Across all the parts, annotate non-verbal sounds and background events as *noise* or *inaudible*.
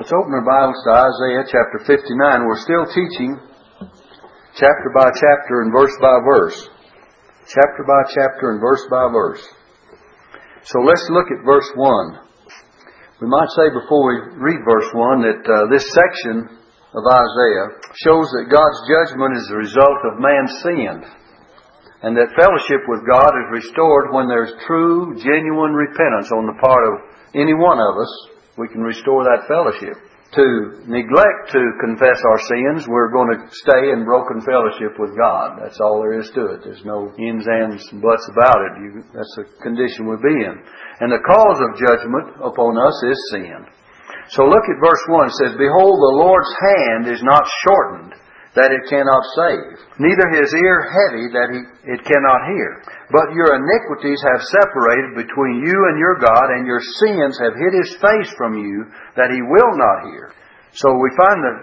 Let's open our Bibles to Isaiah chapter 59. We're still teaching chapter by chapter and verse by verse. Chapter by chapter and verse by verse. So let's look at verse 1. We might say before we read verse 1 that uh, this section of Isaiah shows that God's judgment is the result of man's sin and that fellowship with God is restored when there's true, genuine repentance on the part of any one of us we can restore that fellowship. To neglect to confess our sins, we're going to stay in broken fellowship with God. That's all there is to it. There's no ins, ands, and buts about it. You, that's the condition we'll be in. And the cause of judgment upon us is sin. So look at verse 1. It says, Behold, the Lord's hand is not shortened that it cannot save, neither his ear heavy that he, it cannot hear. But your iniquities have separated between you and your God, and your sins have hid his face from you that he will not hear. So we find the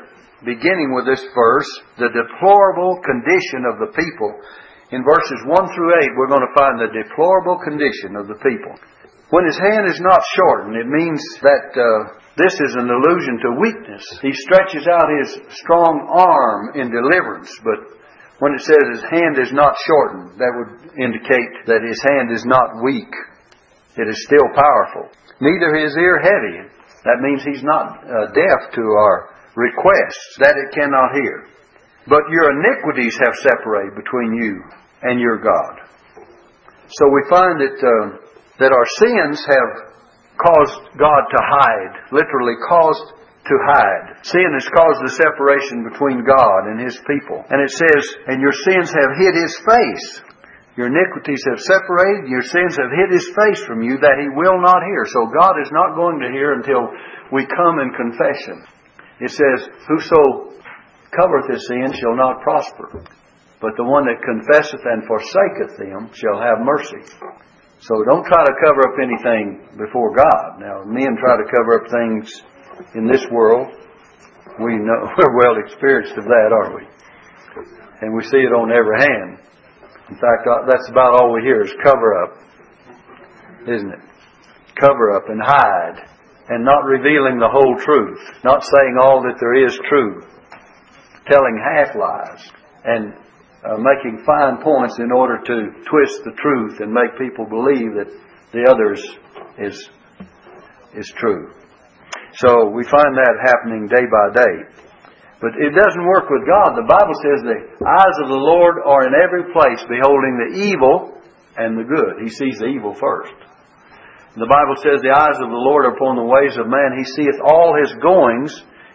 beginning with this verse, the deplorable condition of the people. In verses 1 through 8, we're going to find the deplorable condition of the people. When his hand is not shortened, it means that uh, this is an allusion to weakness. He stretches out his strong arm in deliverance, but when it says his hand is not shortened, that would indicate that his hand is not weak. It is still powerful. Neither his ear heavy. That means he's not uh, deaf to our requests that it cannot hear. But your iniquities have separated between you and your God. So we find that uh, that our sins have caused God to hide, literally caused to hide. Sin has caused the separation between God and His people. And it says, and your sins have hid His face. Your iniquities have separated, your sins have hid His face from you that He will not hear. So God is not going to hear until we come in confession. It says, Whoso covereth his sin shall not prosper, but the one that confesseth and forsaketh them shall have mercy. So don't try to cover up anything before God. Now, men try to cover up things in this world. We know *laughs* we're well experienced of that, aren't we? And we see it on every hand. In fact, uh, that's about all we hear is cover up, isn't it? Cover up and hide, and not revealing the whole truth, not saying all that there is true, telling half lies, and uh, making fine points in order to twist the truth and make people believe that the others is is true. So we find that happening day by day. But it doesn't work with God. The Bible says the eyes of the Lord are in every place, beholding the evil and the good. He sees the evil first. The Bible says the eyes of the Lord are upon the ways of man. He seeth all his goings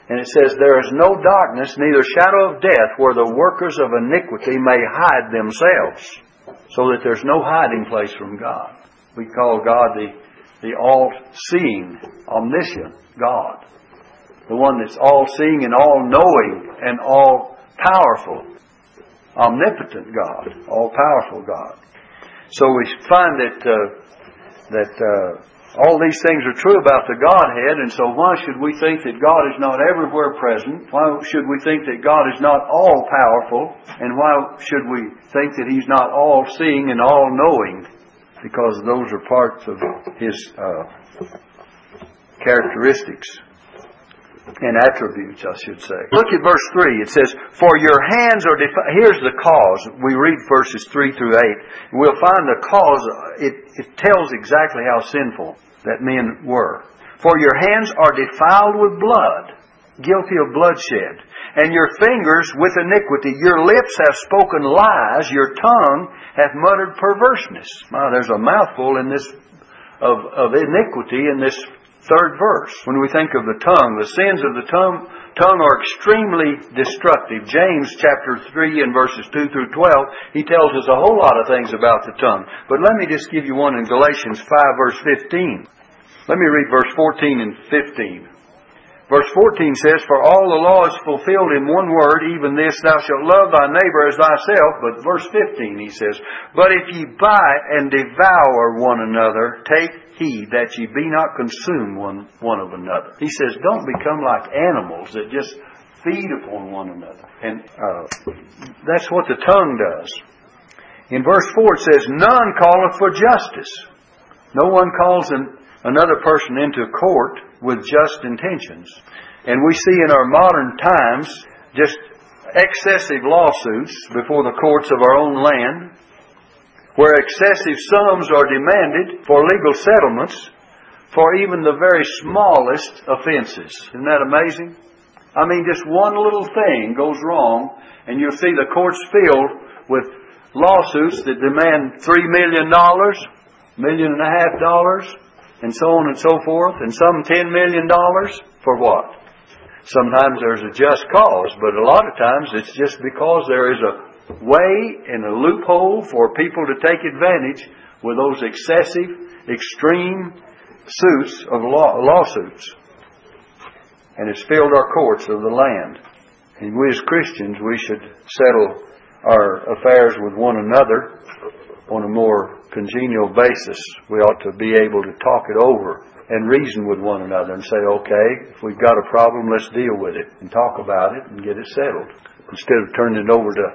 and it says, There is no darkness, neither shadow of death, where the workers of iniquity may hide themselves. So that there's no hiding place from God. We call God the, the all-seeing, omniscient God. The one that's all-seeing and all-knowing and all-powerful. Omnipotent God. All-powerful God. So we find that, uh, that, uh, all these things are true about the Godhead, and so why should we think that God is not everywhere present? Why should we think that God is not all powerful? And why should we think that He's not all seeing and all knowing? Because those are parts of His uh, characteristics and attributes, I should say. Look at verse 3. It says, For your hands are defi-. Here's the cause. We read verses 3 through 8. We'll find the cause. It, it tells exactly how sinful that men were. For your hands are defiled with blood, guilty of bloodshed, and your fingers with iniquity. Your lips have spoken lies, your tongue hath muttered perverseness. Wow, there's a mouthful in this of, of iniquity in this third verse. When we think of the tongue, the sins of the tongue, tongue are extremely destructive. James chapter 3 and verses 2 through 12, he tells us a whole lot of things about the tongue. But let me just give you one in Galatians 5 verse 15. Let me read verse 14 and 15. Verse 14 says, For all the law is fulfilled in one word, even this, thou shalt love thy neighbor as thyself. But verse 15 he says, But if ye bite and devour one another, take heed that ye be not consumed one, one of another. He says, Don't become like animals that just feed upon one another. And uh, that's what the tongue does. In verse 4 it says, None calleth for justice. No one calls in another person into court with just intentions. And we see in our modern times just excessive lawsuits before the courts of our own land, where excessive sums are demanded for legal settlements for even the very smallest offenses. Isn't that amazing? I mean, just one little thing goes wrong, and you'll see the courts filled with lawsuits that demand three million dollars, million and a half dollars, and so on and so forth, and some ten million dollars for what? Sometimes there's a just cause, but a lot of times it's just because there is a way and a loophole for people to take advantage with those excessive, extreme suits of law, lawsuits. And it's filled our courts of the land. And we as Christians, we should settle our affairs with one another on a more congenial basis. We ought to be able to talk it over and reason with one another and say, okay, if we've got a problem, let's deal with it and talk about it and get it settled instead of turning it over to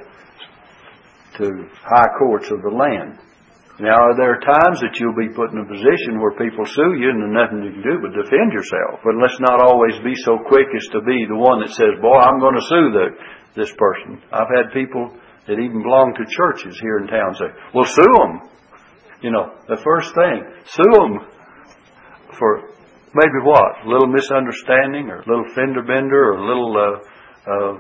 to high courts of the land. Now, there are times that you'll be put in a position where people sue you and there's nothing you can do but defend yourself. But let's not always be so quick as to be the one that says, boy, I'm going to sue the, this person. I've had people that even belong to churches here in town say, well, sue them. You know, the first thing, sue them for maybe what? A little misunderstanding or a little fender bender or a little uh, uh,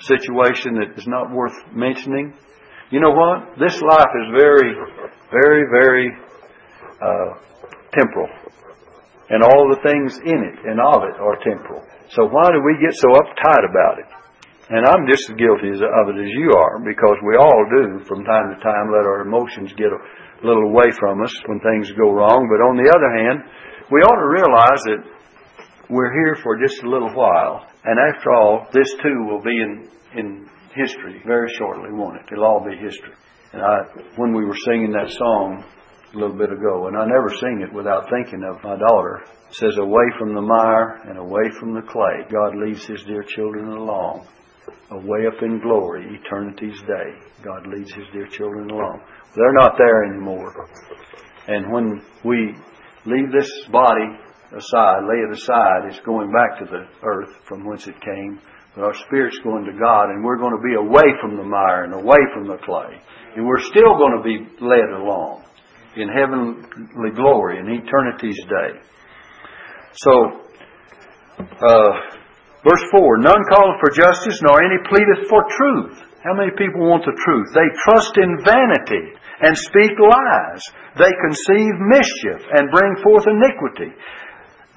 situation that is not worth mentioning. You know what? This life is very, very, very uh, temporal. And all the things in it and of it are temporal. So why do we get so uptight about it? And I'm just as guilty of it as you are because we all do from time to time let our emotions get a little away from us when things go wrong. But on the other hand, we ought to realize that we're here for just a little while. And after all, this too will be in, in history very shortly, won't it? It'll all be history. And I, when we were singing that song a little bit ago, and I never sing it without thinking of my daughter, it says, Away from the mire and away from the clay, God leads His dear children along. Away up in glory, eternity's day, God leads His dear children along. They're not there anymore. And when we leave this body aside, lay it aside, it's going back to the earth from whence it came but our spirit's going to God, and we're going to be away from the mire and away from the clay. And we're still going to be led along in heavenly glory in eternity's day. So, uh, verse 4 None calleth for justice, nor any pleadeth for truth. How many people want the truth? They trust in vanity and speak lies. They conceive mischief and bring forth iniquity.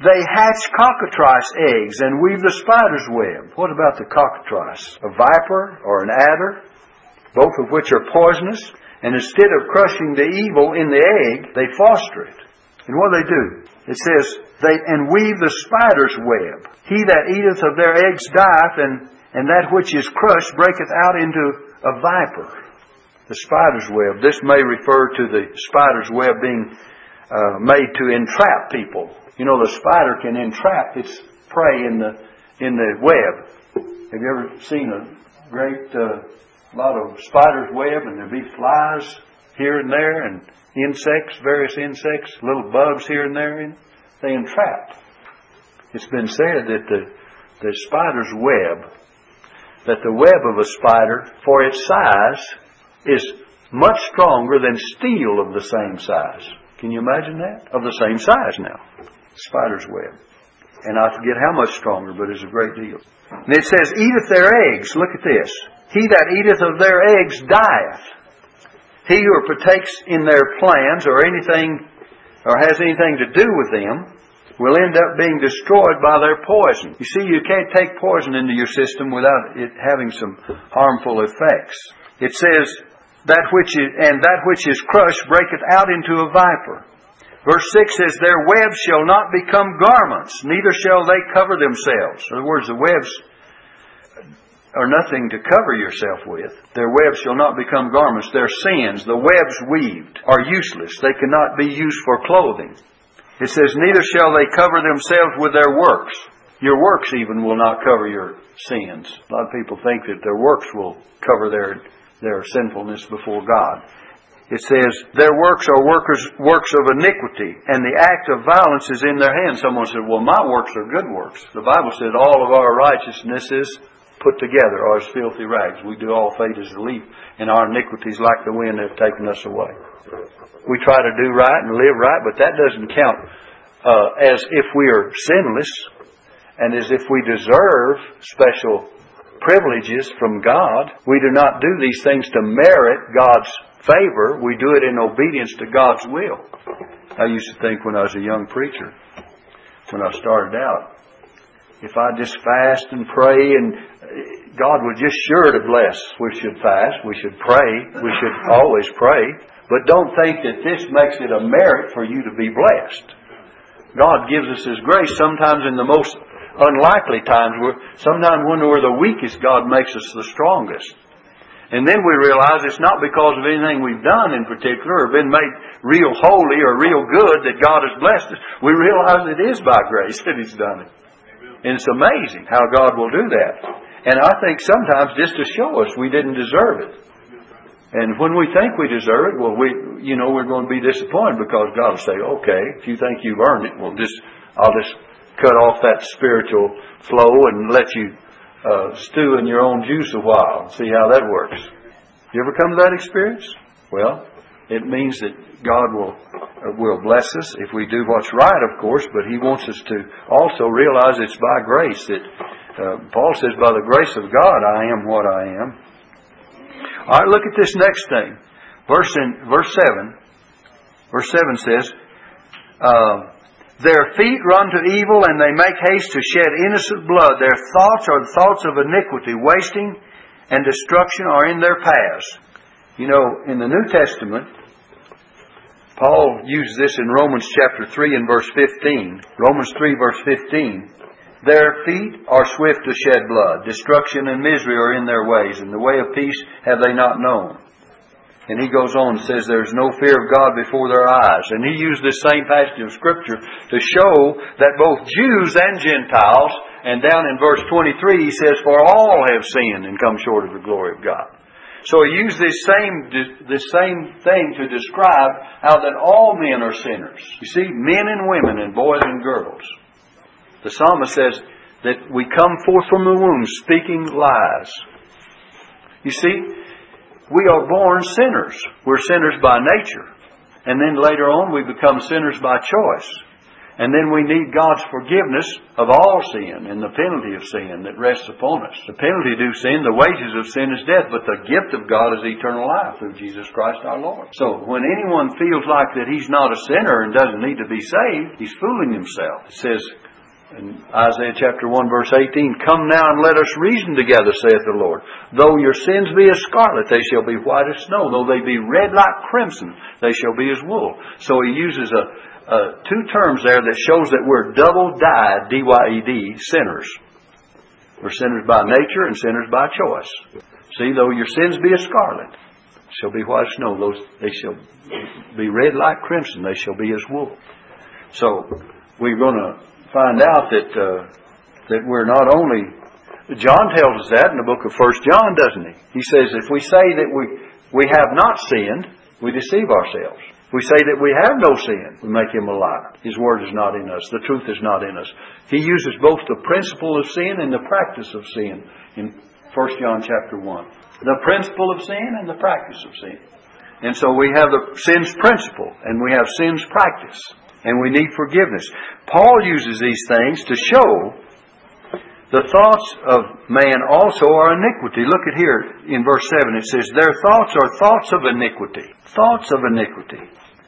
They hatch cockatrice eggs and weave the spider's web. What about the cockatrice? A viper or an adder? Both of which are poisonous. And instead of crushing the evil in the egg, they foster it. And what do they do? It says, they, and weave the spider's web. He that eateth of their eggs dieth, and, and that which is crushed breaketh out into a viper. The spider's web. This may refer to the spider's web being uh, made to entrap people you know, the spider can entrap its prey in the in the web. Have you ever seen a great uh, lot of spider's web and there'd be flies here and there and insects, various insects, little bugs here and there, and they entrap. It's been said that the the spider's web, that the web of a spider, for its size, is much stronger than steel of the same size. Can you imagine that? Of the same size now spider's web. And I forget how much stronger, but it's a great deal. And it says, eateth their eggs. Look at this. He that eateth of their eggs dieth. He who partakes in their plans or anything, or has anything to do with them, will end up being destroyed by their poison. You see, you can't take poison into your system without it having some harmful effects. It says, that which is, and that which is crushed breaketh out into a viper. Verse 6 says, Their webs shall not become garments, neither shall they cover themselves. In other words, the webs are nothing to cover yourself with. Their webs shall not become garments. Their sins, the webs weaved, are useless. They cannot be used for clothing. It says, Neither shall they cover themselves with their works. Your works even will not cover your sins. A lot of people think that their works will cover their, their sinfulness before God. It says, Their works are workers, works of iniquity, and the act of violence is in their hands. Someone said, Well, my works are good works. The Bible says all of our righteousness is put together, or as filthy rags. We do all fade as a leaf, and our iniquities, like the wind, have taken us away. We try to do right and live right, but that doesn't count uh, as if we are sinless and as if we deserve special privileges from God. We do not do these things to merit God's favor. We do it in obedience to God's will. I used to think when I was a young preacher, when I started out, if I just fast and pray and uh, God was just sure to bless. We should fast. We should pray. We should always pray. But don't think that this makes it a merit for you to be blessed. God gives us His grace sometimes in the most unlikely times. Sometimes when we're the weakest, God makes us the strongest. And then we realize it's not because of anything we've done in particular or been made real holy or real good that God has blessed us. We realize it is by grace *laughs* that He's done it. And it's amazing how God will do that. And I think sometimes just to show us we didn't deserve it. And when we think we deserve it, well, we, you know, we're going to be disappointed because God will say, okay, if you think you've earned it, well, just, I'll just cut off that spiritual flow and let you uh, stew in your own juice a while. and See how that works. You ever come to that experience? Well, it means that God will uh, will bless us if we do what's right, of course. But He wants us to also realize it's by grace that uh, Paul says, "By the grace of God, I am what I am." All right, look at this next thing. Verse in verse seven. Verse seven says. Uh, their feet run to evil and they make haste to shed innocent blood. Their thoughts are the thoughts of iniquity. Wasting and destruction are in their paths. You know, in the New Testament, Paul uses this in Romans chapter 3 and verse 15. Romans 3 verse 15. Their feet are swift to shed blood. Destruction and misery are in their ways, and the way of peace have they not known. And he goes on and says, There's no fear of God before their eyes. And he used this same passage of Scripture to show that both Jews and Gentiles, and down in verse 23 he says, For all have sinned and come short of the glory of God. So he used this same, this same thing to describe how that all men are sinners. You see, men and women and boys and girls. The psalmist says that we come forth from the womb speaking lies. You see, we are born sinners. We're sinners by nature. And then later on we become sinners by choice. And then we need God's forgiveness of all sin and the penalty of sin that rests upon us. The penalty due sin, the wages of sin is death, but the gift of God is eternal life through Jesus Christ our Lord. So when anyone feels like that he's not a sinner and doesn't need to be saved, he's fooling himself. It says, in Isaiah chapter 1 verse 18, Come now and let us reason together, saith the Lord. Though your sins be as scarlet, they shall be white as snow. Though they be red like crimson, they shall be as wool. So he uses a, a two terms there that shows that we're double dyed, D-Y-E-D, sinners. We're sinners by nature and sinners by choice. See, though your sins be as scarlet, shall be white as snow. Those, they shall be red like crimson. They shall be as wool. So, we're going to find out that uh, that we're not only John tells us that in the book of First John, doesn't he? He says if we say that we we have not sinned, we deceive ourselves. We say that we have no sin, we make him a liar. His word is not in us. The truth is not in us. He uses both the principle of sin and the practice of sin in First John chapter one. The principle of sin and the practice of sin. And so we have the sin's principle and we have sin's practice and we need forgiveness. Paul uses these things to show the thoughts of man also are iniquity. Look at here in verse 7. It says, Their thoughts are thoughts of iniquity. Thoughts of iniquity.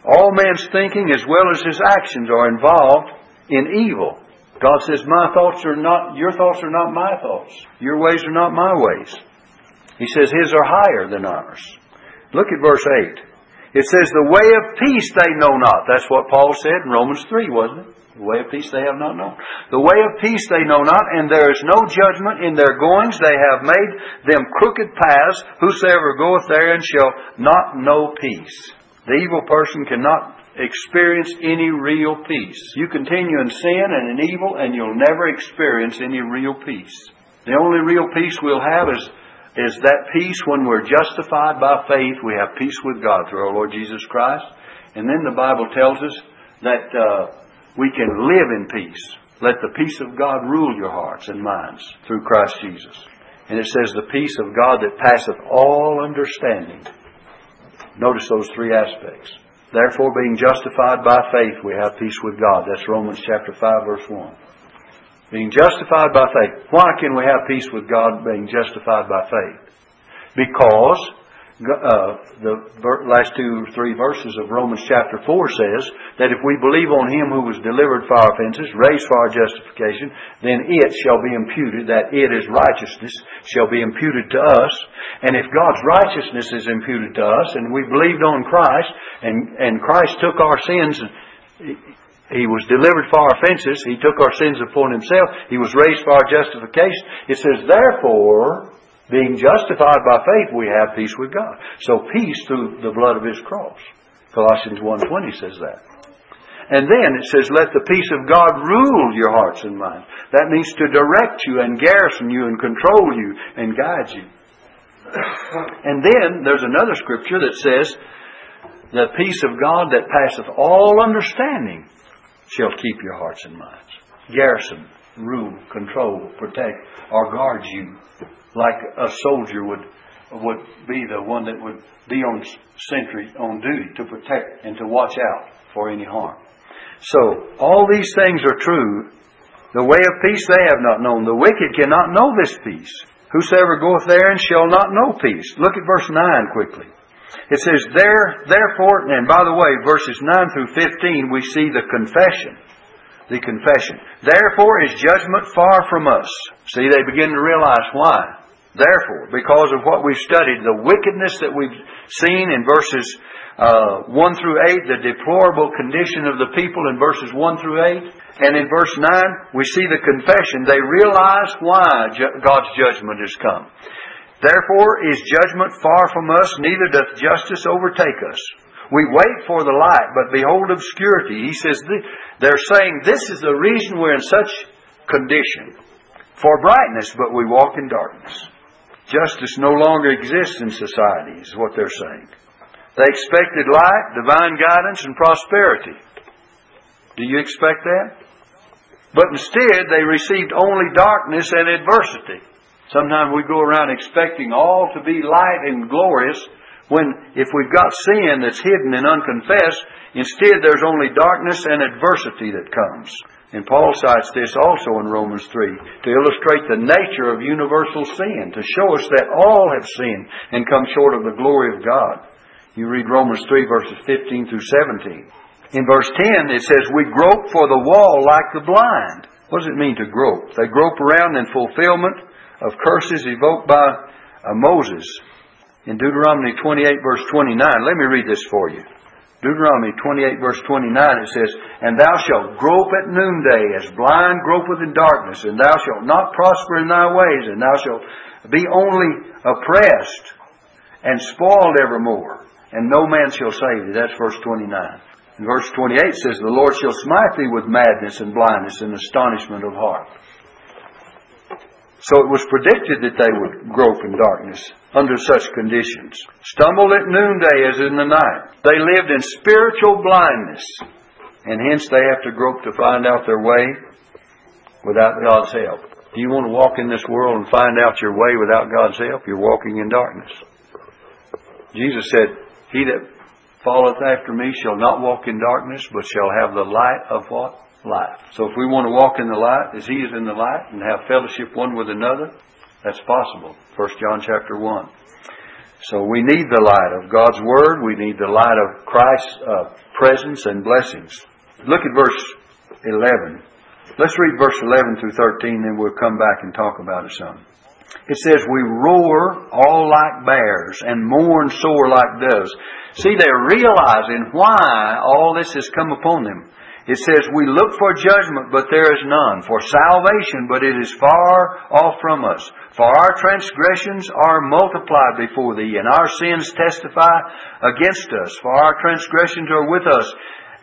All man's thinking as well as his actions are involved in evil. God says, My thoughts are not, your thoughts are not my thoughts. Your ways are not my ways. He says, His are higher than ours. Look at verse 8. It says, the way of peace they know not. That's what Paul said in Romans 3, wasn't it? The way of peace they have not known. The way of peace they know not, and there is no judgment in their goings. They have made them crooked paths. Whosoever goeth therein shall not know peace. The evil person cannot experience any real peace. You continue in sin and in evil, and you'll never experience any real peace. The only real peace we'll have is is that peace when we're justified by faith, we have peace with God through our Lord Jesus Christ. And then the Bible tells us that uh, we can live in peace. Let the peace of God rule your hearts and minds through Christ Jesus. And it says, the peace of God that passeth all understanding. Notice those three aspects. Therefore, being justified by faith, we have peace with God. That's Romans chapter 5, verse 1. Being justified by faith. Why can we have peace with God being justified by faith? Because uh, the last two or three verses of Romans chapter 4 says that if we believe on Him who was delivered for our offenses, raised for our justification, then it shall be imputed, that it is righteousness, shall be imputed to us. And if God's righteousness is imputed to us, and we believed on Christ, and, and Christ took our sins, He was delivered for our offenses, He took our sins upon Himself, He was raised for our justification. It says, therefore, being justified by faith, we have peace with God. So peace through the blood of His cross. Colossians 1.20 says that. And then it says, let the peace of God rule your hearts and minds. That means to direct you and garrison you and control you and guide you. *coughs* And then there's another scripture that says, the peace of God that passeth all understanding shall keep your hearts and minds. Garrison, rule, control, protect, or guard you like a soldier would would be the one that would be on sentry on duty to protect and to watch out for any harm. So all these things are true. The way of peace they have not known. The wicked cannot know this peace. Whosoever goeth therein shall not know peace. Look at verse 9 quickly. It says, There, therefore, and by the way, verses 9 through 15, we see the confession. The confession. Therefore is judgment far from us. See, they begin to realize why. Therefore, because of what we've studied, the wickedness that we've seen in verses uh, 1 through 8, the deplorable condition of the people in verses 1 through 8, and in verse 9, we see the confession. They realize why God's judgment has come. Therefore is judgment far from us, neither doth justice overtake us. We wait for the light, but behold obscurity. He says, they're saying this is the reason we're in such condition. For brightness, but we walk in darkness. Justice no longer exists in society, is what they're saying. They expected light, divine guidance, and prosperity. Do you expect that? But instead, they received only darkness and adversity. Sometimes we go around expecting all to be light and glorious when, if we've got sin that's hidden and unconfessed, instead there's only darkness and adversity that comes. And Paul cites this also in Romans 3 to illustrate the nature of universal sin, to show us that all have sinned and come short of the glory of God. You read Romans 3 verses 15 through 17. In verse 10 it says, We grope for the wall like the blind. What does it mean to grope? They grope around in fulfillment of curses evoked by uh, Moses. In Deuteronomy 28 verse 29, let me read this for you. Deuteronomy 28 verse 29 it says, And thou shalt grope at noonday as blind gropeth in darkness, and thou shalt not prosper in thy ways, and thou shalt be only oppressed and spoiled evermore, and no man shall save thee. That's verse 29. And verse 28 says, The Lord shall smite thee with madness and blindness and astonishment of heart. So it was predicted that they would grope in darkness under such conditions. Stumbled at noonday as in the night. They lived in spiritual blindness. And hence they have to grope to find out their way without God's help. Do you want to walk in this world and find out your way without God's help? You're walking in darkness. Jesus said, He that followeth after me shall not walk in darkness, but shall have the light of what? Life. So if we want to walk in the light as He is in the light and have fellowship one with another, that's possible. 1 John chapter 1. So we need the light of God's Word. We need the light of Christ's uh, presence and blessings. Look at verse 11. Let's read verse 11 through 13, then we'll come back and talk about it some. It says, We roar all like bears and mourn sore like doves. See, they're realizing why all this has come upon them. It says, We look for judgment, but there is none. For salvation, but it is far off from us. For our transgressions are multiplied before thee, and our sins testify against us. For our transgressions are with us,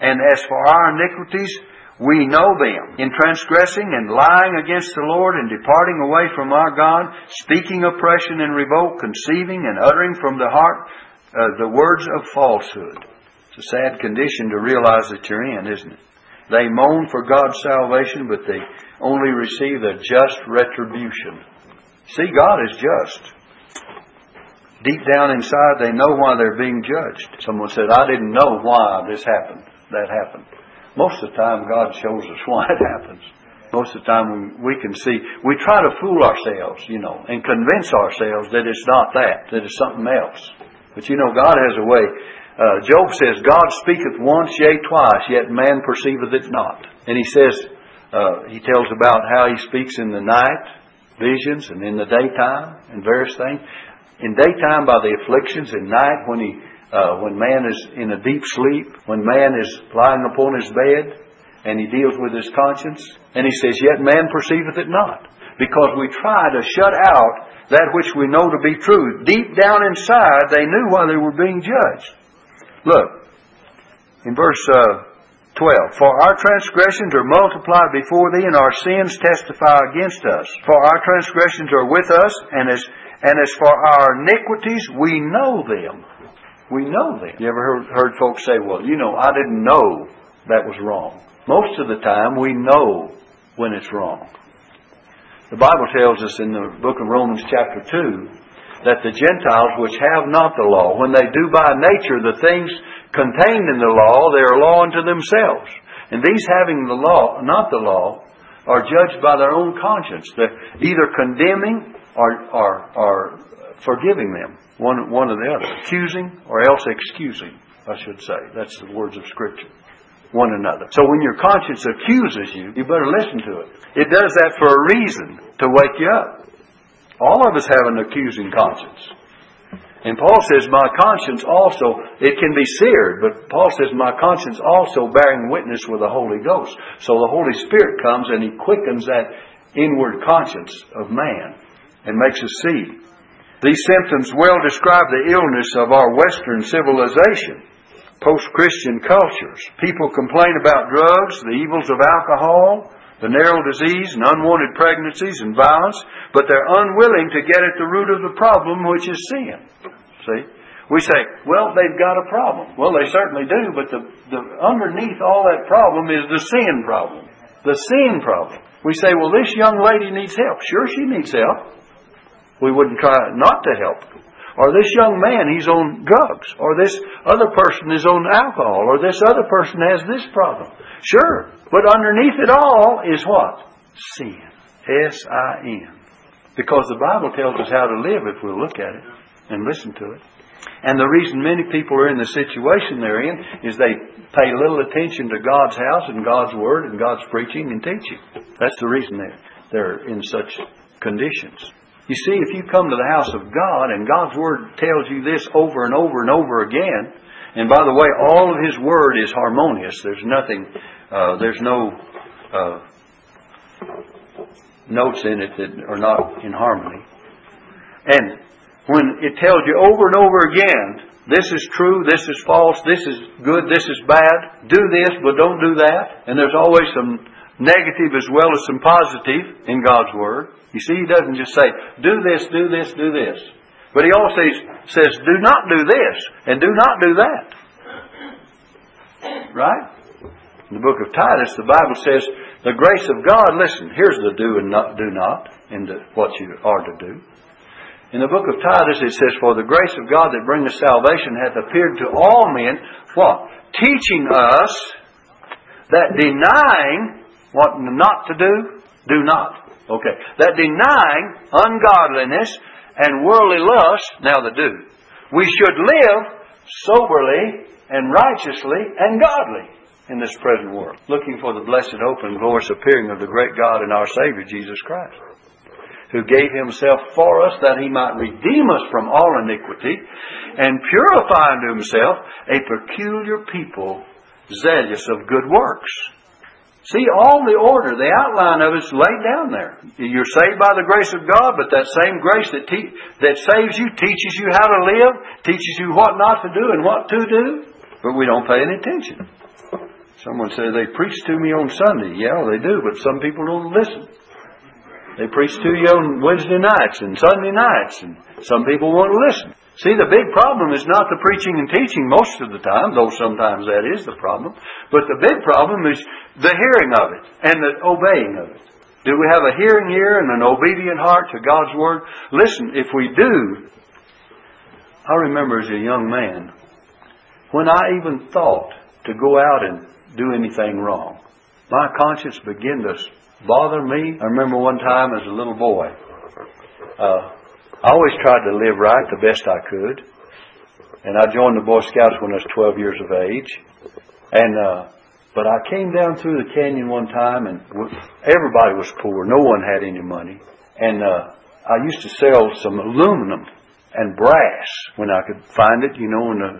and as for our iniquities, We know them in transgressing and lying against the Lord and departing away from our God, speaking oppression and revolt, conceiving and uttering from the heart uh, the words of falsehood. It's a sad condition to realize that you're in, isn't it? They moan for God's salvation, but they only receive a just retribution. See, God is just. Deep down inside, they know why they're being judged. Someone said, I didn't know why this happened, that happened. Most of the time, God shows us *laughs* why it happens. Most of the time, we can see, we try to fool ourselves, you know, and convince ourselves that it's not that, that it's something else. But you know, God has a way. Uh, Job says, God speaketh once, yea, twice, yet man perceiveth it not. And he says, uh, he tells about how he speaks in the night, visions, and in the daytime, and various things. In daytime by the afflictions, in night when he uh, when man is in a deep sleep, when man is lying upon his bed, and he deals with his conscience, and he says, Yet man perceiveth it not. Because we try to shut out that which we know to be true. Deep down inside, they knew why they were being judged. Look, in verse uh, 12. For our transgressions are multiplied before thee, and our sins testify against us. For our transgressions are with us, and as, and as for our iniquities, we know them. We know them. You ever heard, heard folks say, well, you know, I didn't know that was wrong. Most of the time, we know when it's wrong. The Bible tells us in the book of Romans, chapter 2, that the Gentiles which have not the law, when they do by nature the things contained in the law, they are law unto themselves. And these having the law, not the law, are judged by their own conscience. They're either condemning or, or, or forgiving them one, one or the other. Accusing or else excusing, I should say. That's the words of Scripture. One another. So when your conscience accuses you, you better listen to it. It does that for a reason, to wake you up. All of us have an accusing conscience. And Paul says, My conscience also, it can be seared, but Paul says, My conscience also bearing witness with the Holy Ghost. So the Holy Spirit comes and He quickens that inward conscience of man and makes us see these symptoms well describe the illness of our Western civilization, post Christian cultures. People complain about drugs, the evils of alcohol, venereal disease and unwanted pregnancies and violence, but they're unwilling to get at the root of the problem, which is sin. See? We say, well, they've got a problem. Well, they certainly do, but the, the underneath all that problem is the sin problem. The sin problem. We say, well, this young lady needs help. Sure, she needs help we wouldn't try not to help. Or this young man, he's on drugs. Or this other person is on alcohol. Or this other person has this problem. Sure. But underneath it all is what? Sin. S-I-N. Because the Bible tells us how to live if we'll look at it and listen to it. And the reason many people are in the situation they're in is they pay little attention to God's house and God's Word and God's preaching and teaching. That's the reason they're, they're in such conditions. You see, if you come to the house of God and God's Word tells you this over and over and over again, and by the way, all of His Word is harmonious. There's nothing, uh, there's no uh, notes in it that are not in harmony. And when it tells you over and over again, this is true, this is false, this is good, this is bad, do this, but don't do that, and there's always some negative as well as some positive in God's Word. You see, He doesn't just say, do this, do this, do this. But He also says, do not do this, and do not do that. Right? In the book of Titus, the Bible says, the grace of God, listen, here's the do and not, do not, and what you are to do. In the book of Titus, it says, For the grace of God that bringeth salvation hath appeared to all men, what? Teaching us that denying what not to do, do not. Okay. That denying ungodliness and worldly lust, now the do. We should live soberly and righteously and godly in this present world, looking for the blessed hope and glorious appearing of the great God and our Savior Jesus Christ, who gave himself for us that he might redeem us from all iniquity and purify unto himself a peculiar people zealous of good works. See, all the order, the outline of it's laid down there. You're saved by the grace of God, but that same grace that, te- that saves you teaches you how to live, teaches you what not to do and what to do, but we don't pay any attention. Someone said they preach to me on Sunday. Yeah, they do, but some people don't listen. They preach to you on Wednesday nights and Sunday nights, and some people won't listen. See, the big problem is not the preaching and teaching most of the time, though sometimes that is the problem, but the big problem is the hearing of it and the obeying of it. Do we have a hearing ear and an obedient heart to God's Word? Listen, if we do, I remember as a young man, when I even thought to go out and do anything wrong, my conscience began to bother me. I remember one time as a little boy, uh, I always tried to live right the best I could. And I joined the Boy Scouts when I was 12 years of age. And, uh, but I came down through the canyon one time and everybody was poor. No one had any money. And, uh, I used to sell some aluminum and brass when I could find it, you know, in the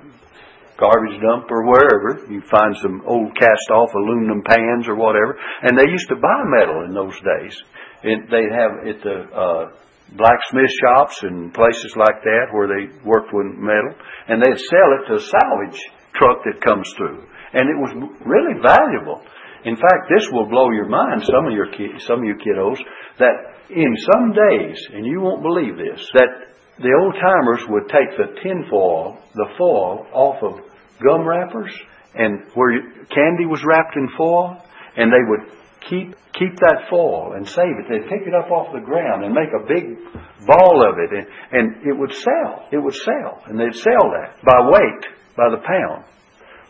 garbage dump or wherever. You find some old cast off aluminum pans or whatever. And they used to buy metal in those days. It, they'd have at the, uh, blacksmith shops and places like that where they worked with metal, and they'd sell it to a salvage truck that comes through, and it was really valuable. In fact, this will blow your mind, some of your kids, some of you kiddos, that in some days, and you won't believe this, that the old timers would take the tin foil, the foil off of gum wrappers, and where candy was wrapped in foil, and they would keep keep that foil and save it. They'd pick it up off the ground and make a big ball of it, and, and it would sell. It would sell, and they'd sell that by weight, by the pound.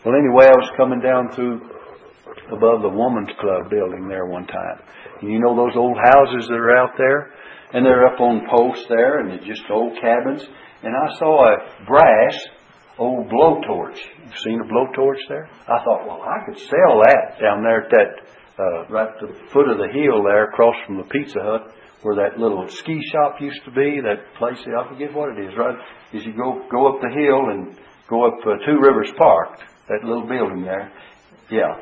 Well, anyway, I was coming down through above the Woman's Club building there one time, and you know those old houses that are out there, and they're up on posts there, and they're just old cabins. And I saw a brass old blowtorch. You've seen a blowtorch there? I thought, well, I could sell that down there at that uh, right at the foot of the hill there, across from the Pizza Hut, where that little ski shop used to be. That place, I forget what it is. Right as you go go up the hill and go up uh, Two Rivers Park, that little building there. Yeah,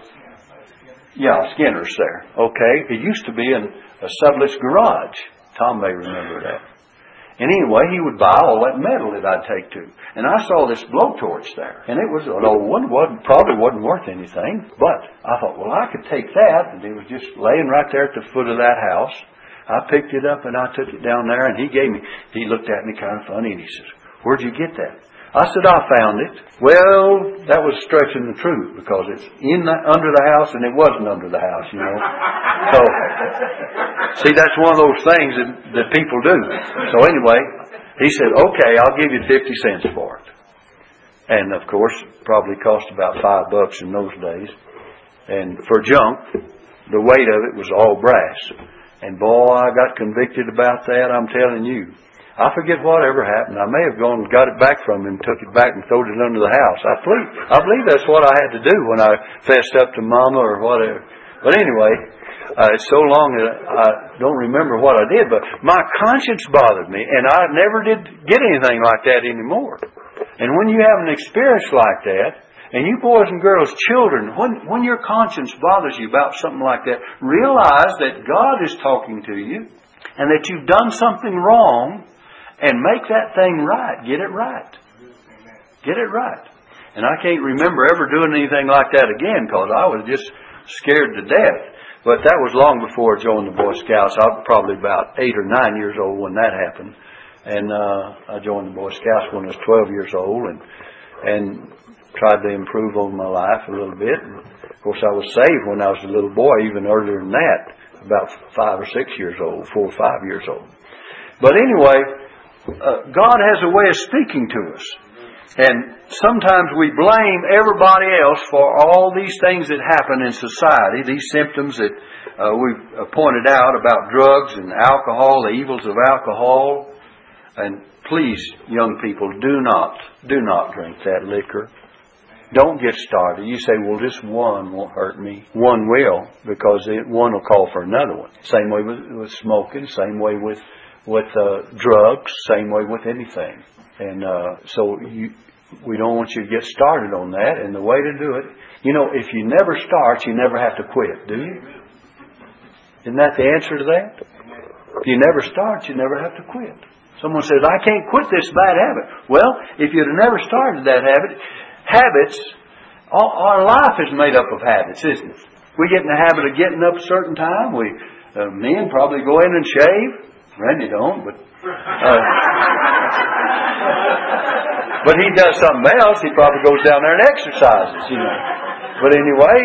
yeah, Skinner's there. Okay, it used to be in a subless garage. Tom may remember that. And anyway, he would buy all that metal that I'd take to. And I saw this blowtorch there. And it was an old one, wasn't, probably wasn't worth anything. But I thought, well, I could take that. And it was just laying right there at the foot of that house. I picked it up and I took it down there and he gave me, he looked at me kind of funny and he says, where'd you get that? I said, I found it. Well, that was stretching the truth because it's in the, under the house and it wasn't under the house, you know. So, see, that's one of those things that, that people do. So anyway, he said, okay, I'll give you 50 cents for it. And of course, probably cost about five bucks in those days. And for junk, the weight of it was all brass. And boy, I got convicted about that, I'm telling you. I forget whatever happened. I may have gone and got it back from him, and took it back and thrown it under the house. I believe, I believe that's what I had to do when I fessed up to Mama or whatever. But anyway, uh, it's so long that I don't remember what I did. But my conscience bothered me, and I never did get anything like that anymore. And when you have an experience like that, and you boys and girls, children, when, when your conscience bothers you about something like that, realize that God is talking to you and that you've done something wrong and make that thing right. Get it right. Get it right. And I can't remember ever doing anything like that again because I was just scared to death. But that was long before I joined the Boy Scouts. I was probably about eight or nine years old when that happened. And uh, I joined the Boy Scouts when I was 12 years old and, and tried to improve on my life a little bit. And of course, I was saved when I was a little boy, even earlier than that, about five or six years old, four or five years old. But anyway, uh, God has a way of speaking to us. And sometimes we blame everybody else for all these things that happen in society, these symptoms that uh, we've uh, pointed out about drugs and alcohol, the evils of alcohol. And please, young people, do not, do not drink that liquor. Don't get started. You say, well, this one won't hurt me. One will, because it, one will call for another one. Same way with, with smoking, same way with with uh, drugs, same way with anything. And uh, so you, we don't want you to get started on that. And the way to do it, you know, if you never start, you never have to quit, do you? Isn't that the answer to that? If you never start, you never have to quit. Someone says, I can't quit this bad habit. Well, if you'd have never started that habit, habits All, our life is made up of habits, isn't it? We get in the habit of getting up a certain time. We uh, men probably go in and shave. Randy don't, but uh, but he does something else. He probably goes down there and exercises, you know. But anyway,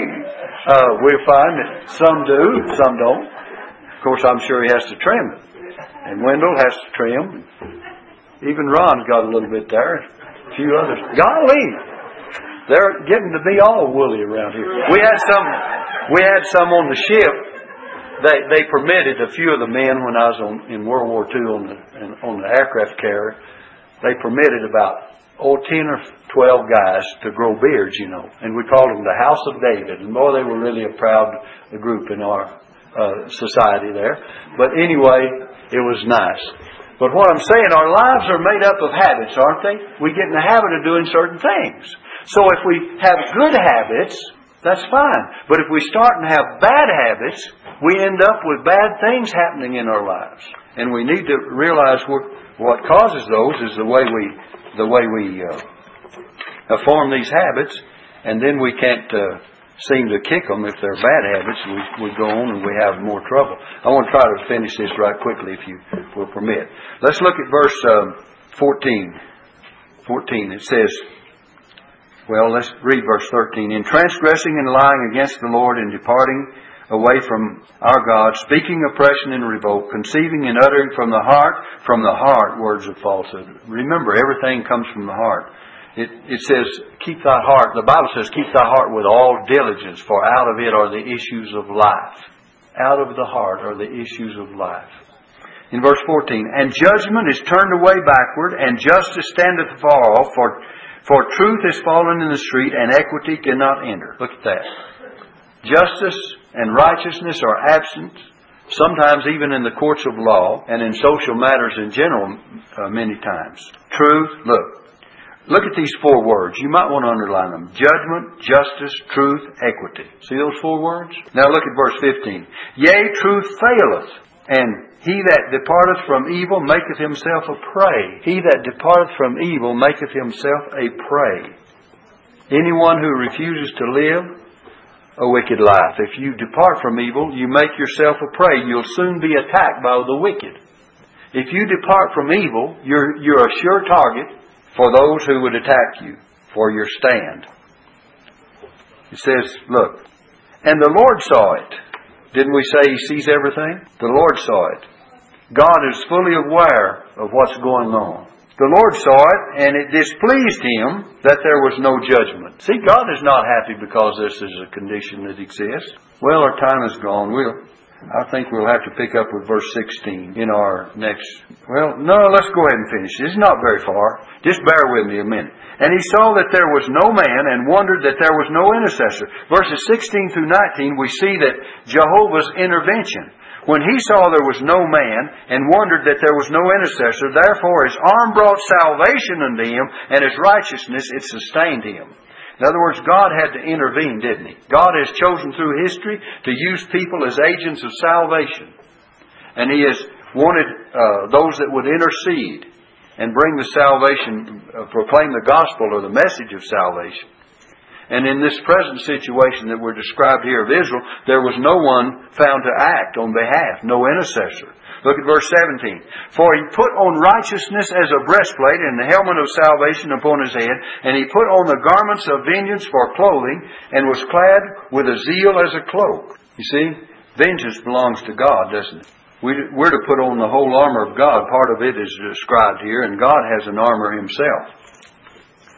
uh, we find that some do, some don't. Of course, I'm sure he has to trim it, and Wendell has to trim. Even Ron's got a little bit there. A few others. Golly, they're getting to be all woolly around here. We had some. We had some on the ship they they permitted a few of the men when I was on, in World War II on the on the aircraft carrier. They permitted about oh ten or twelve guys to grow beards, you know, and we called them the House of David. And boy, they were really a proud group in our uh, society there. But anyway, it was nice. But what I'm saying, our lives are made up of habits, aren't they? We get in the habit of doing certain things. So if we have good habits, that's fine. But if we start and have bad habits, we end up with bad things happening in our lives. And we need to realize what, what causes those is the way we, the way we uh, form these habits, and then we can't uh, seem to kick them if they're bad habits. We, we go on and we have more trouble. I want to try to finish this right quickly, if you will permit. Let's look at verse um, 14. 14. It says, well, let's read verse 13. In transgressing and lying against the Lord and departing away from our God, speaking oppression and revolt, conceiving and uttering from the heart, from the heart words of falsehood. Remember, everything comes from the heart. It, it says, keep thy heart, the Bible says, keep thy heart with all diligence, for out of it are the issues of life. Out of the heart are the issues of life. In verse 14, and judgment is turned away backward, and justice standeth afar off, for, for truth is fallen in the street, and equity cannot enter. Look at that. Justice and righteousness are absent, sometimes even in the courts of law and in social matters in general, uh, many times. Truth, look. Look at these four words. You might want to underline them. Judgment, justice, truth, equity. See those four words? Now look at verse 15. Yea, truth faileth, and he that departeth from evil maketh himself a prey. He that departeth from evil maketh himself a prey. Anyone who refuses to live a wicked life. If you depart from evil, you make yourself a prey. You'll soon be attacked by the wicked. If you depart from evil, you're, you're a sure target for those who would attack you for your stand. It says, look, and the Lord saw it. Didn't we say He sees everything? The Lord saw it. God is fully aware of what's going on. The Lord saw it, and it displeased him that there was no judgment. See, God is not happy because this is a condition that exists. Well, our time is gone. We'll, I think we'll have to pick up with verse 16 in our next. Well, no, let's go ahead and finish. It's not very far. Just bear with me a minute. And he saw that there was no man and wondered that there was no intercessor. Verses 16 through 19, we see that Jehovah's intervention. When he saw there was no man, and wondered that there was no intercessor, therefore his arm brought salvation unto him, and his righteousness it sustained him. In other words, God had to intervene, didn't He? God has chosen through history to use people as agents of salvation. And He has wanted uh, those that would intercede and bring the salvation, uh, proclaim the gospel or the message of salvation. And in this present situation that we're described here of Israel, there was no one found to act on behalf, no intercessor. Look at verse 17. For he put on righteousness as a breastplate and the helmet of salvation upon his head, and he put on the garments of vengeance for clothing, and was clad with a zeal as a cloak. You see, vengeance belongs to God, doesn't it? We're to put on the whole armor of God. Part of it is described here, and God has an armor himself.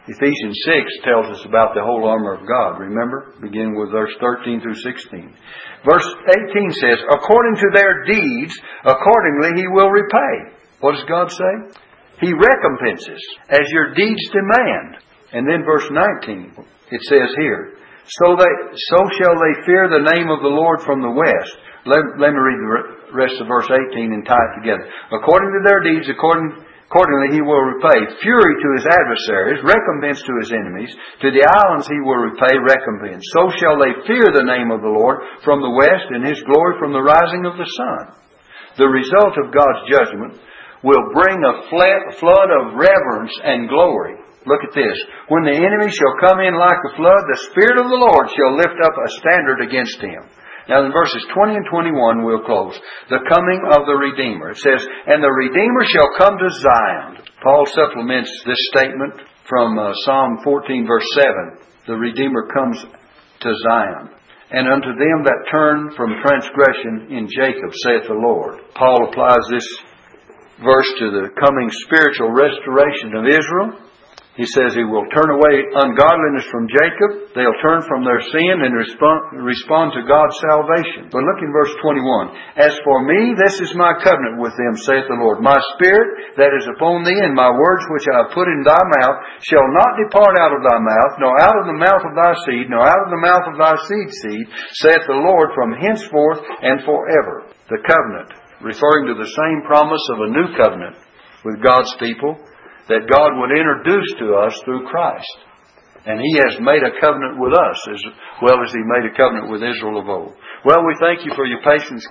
Ephesians 6 tells us about the whole armor of God. Remember? Beginning with verse 13 through 16. Verse 18 says, According to their deeds, accordingly he will repay. What does God say? He recompenses as your deeds demand. And then verse 19, it says here, so, they, so shall they fear the name of the Lord from the west. Let, let me read the rest of verse 18 and tie it together. According to their deeds, according Accordingly, he will repay fury to his adversaries, recompense to his enemies. To the islands he will repay recompense. So shall they fear the name of the Lord from the west and his glory from the rising of the sun. The result of God's judgment will bring a flood of reverence and glory. Look at this. When the enemy shall come in like a flood, the Spirit of the Lord shall lift up a standard against him. Now in verses 20 and 21 we'll close. The coming of the Redeemer. It says, And the Redeemer shall come to Zion. Paul supplements this statement from uh, Psalm 14 verse 7. The Redeemer comes to Zion. And unto them that turn from transgression in Jacob, saith the Lord. Paul applies this verse to the coming spiritual restoration of Israel he says he will turn away ungodliness from Jacob. They'll turn from their sin and respond, respond to God's salvation. But look in verse 21. As for me, this is my covenant with them, saith the Lord. My spirit that is upon thee and my words which I have put in thy mouth shall not depart out of thy mouth, nor out of the mouth of thy seed, nor out of the mouth of thy seed seed, saith the Lord from henceforth and forever. The covenant, referring to the same promise of a new covenant with God's people that God would introduce to us through Christ. And He has made a covenant with us as well as He made a covenant with Israel of old. Well, we thank you for your patience.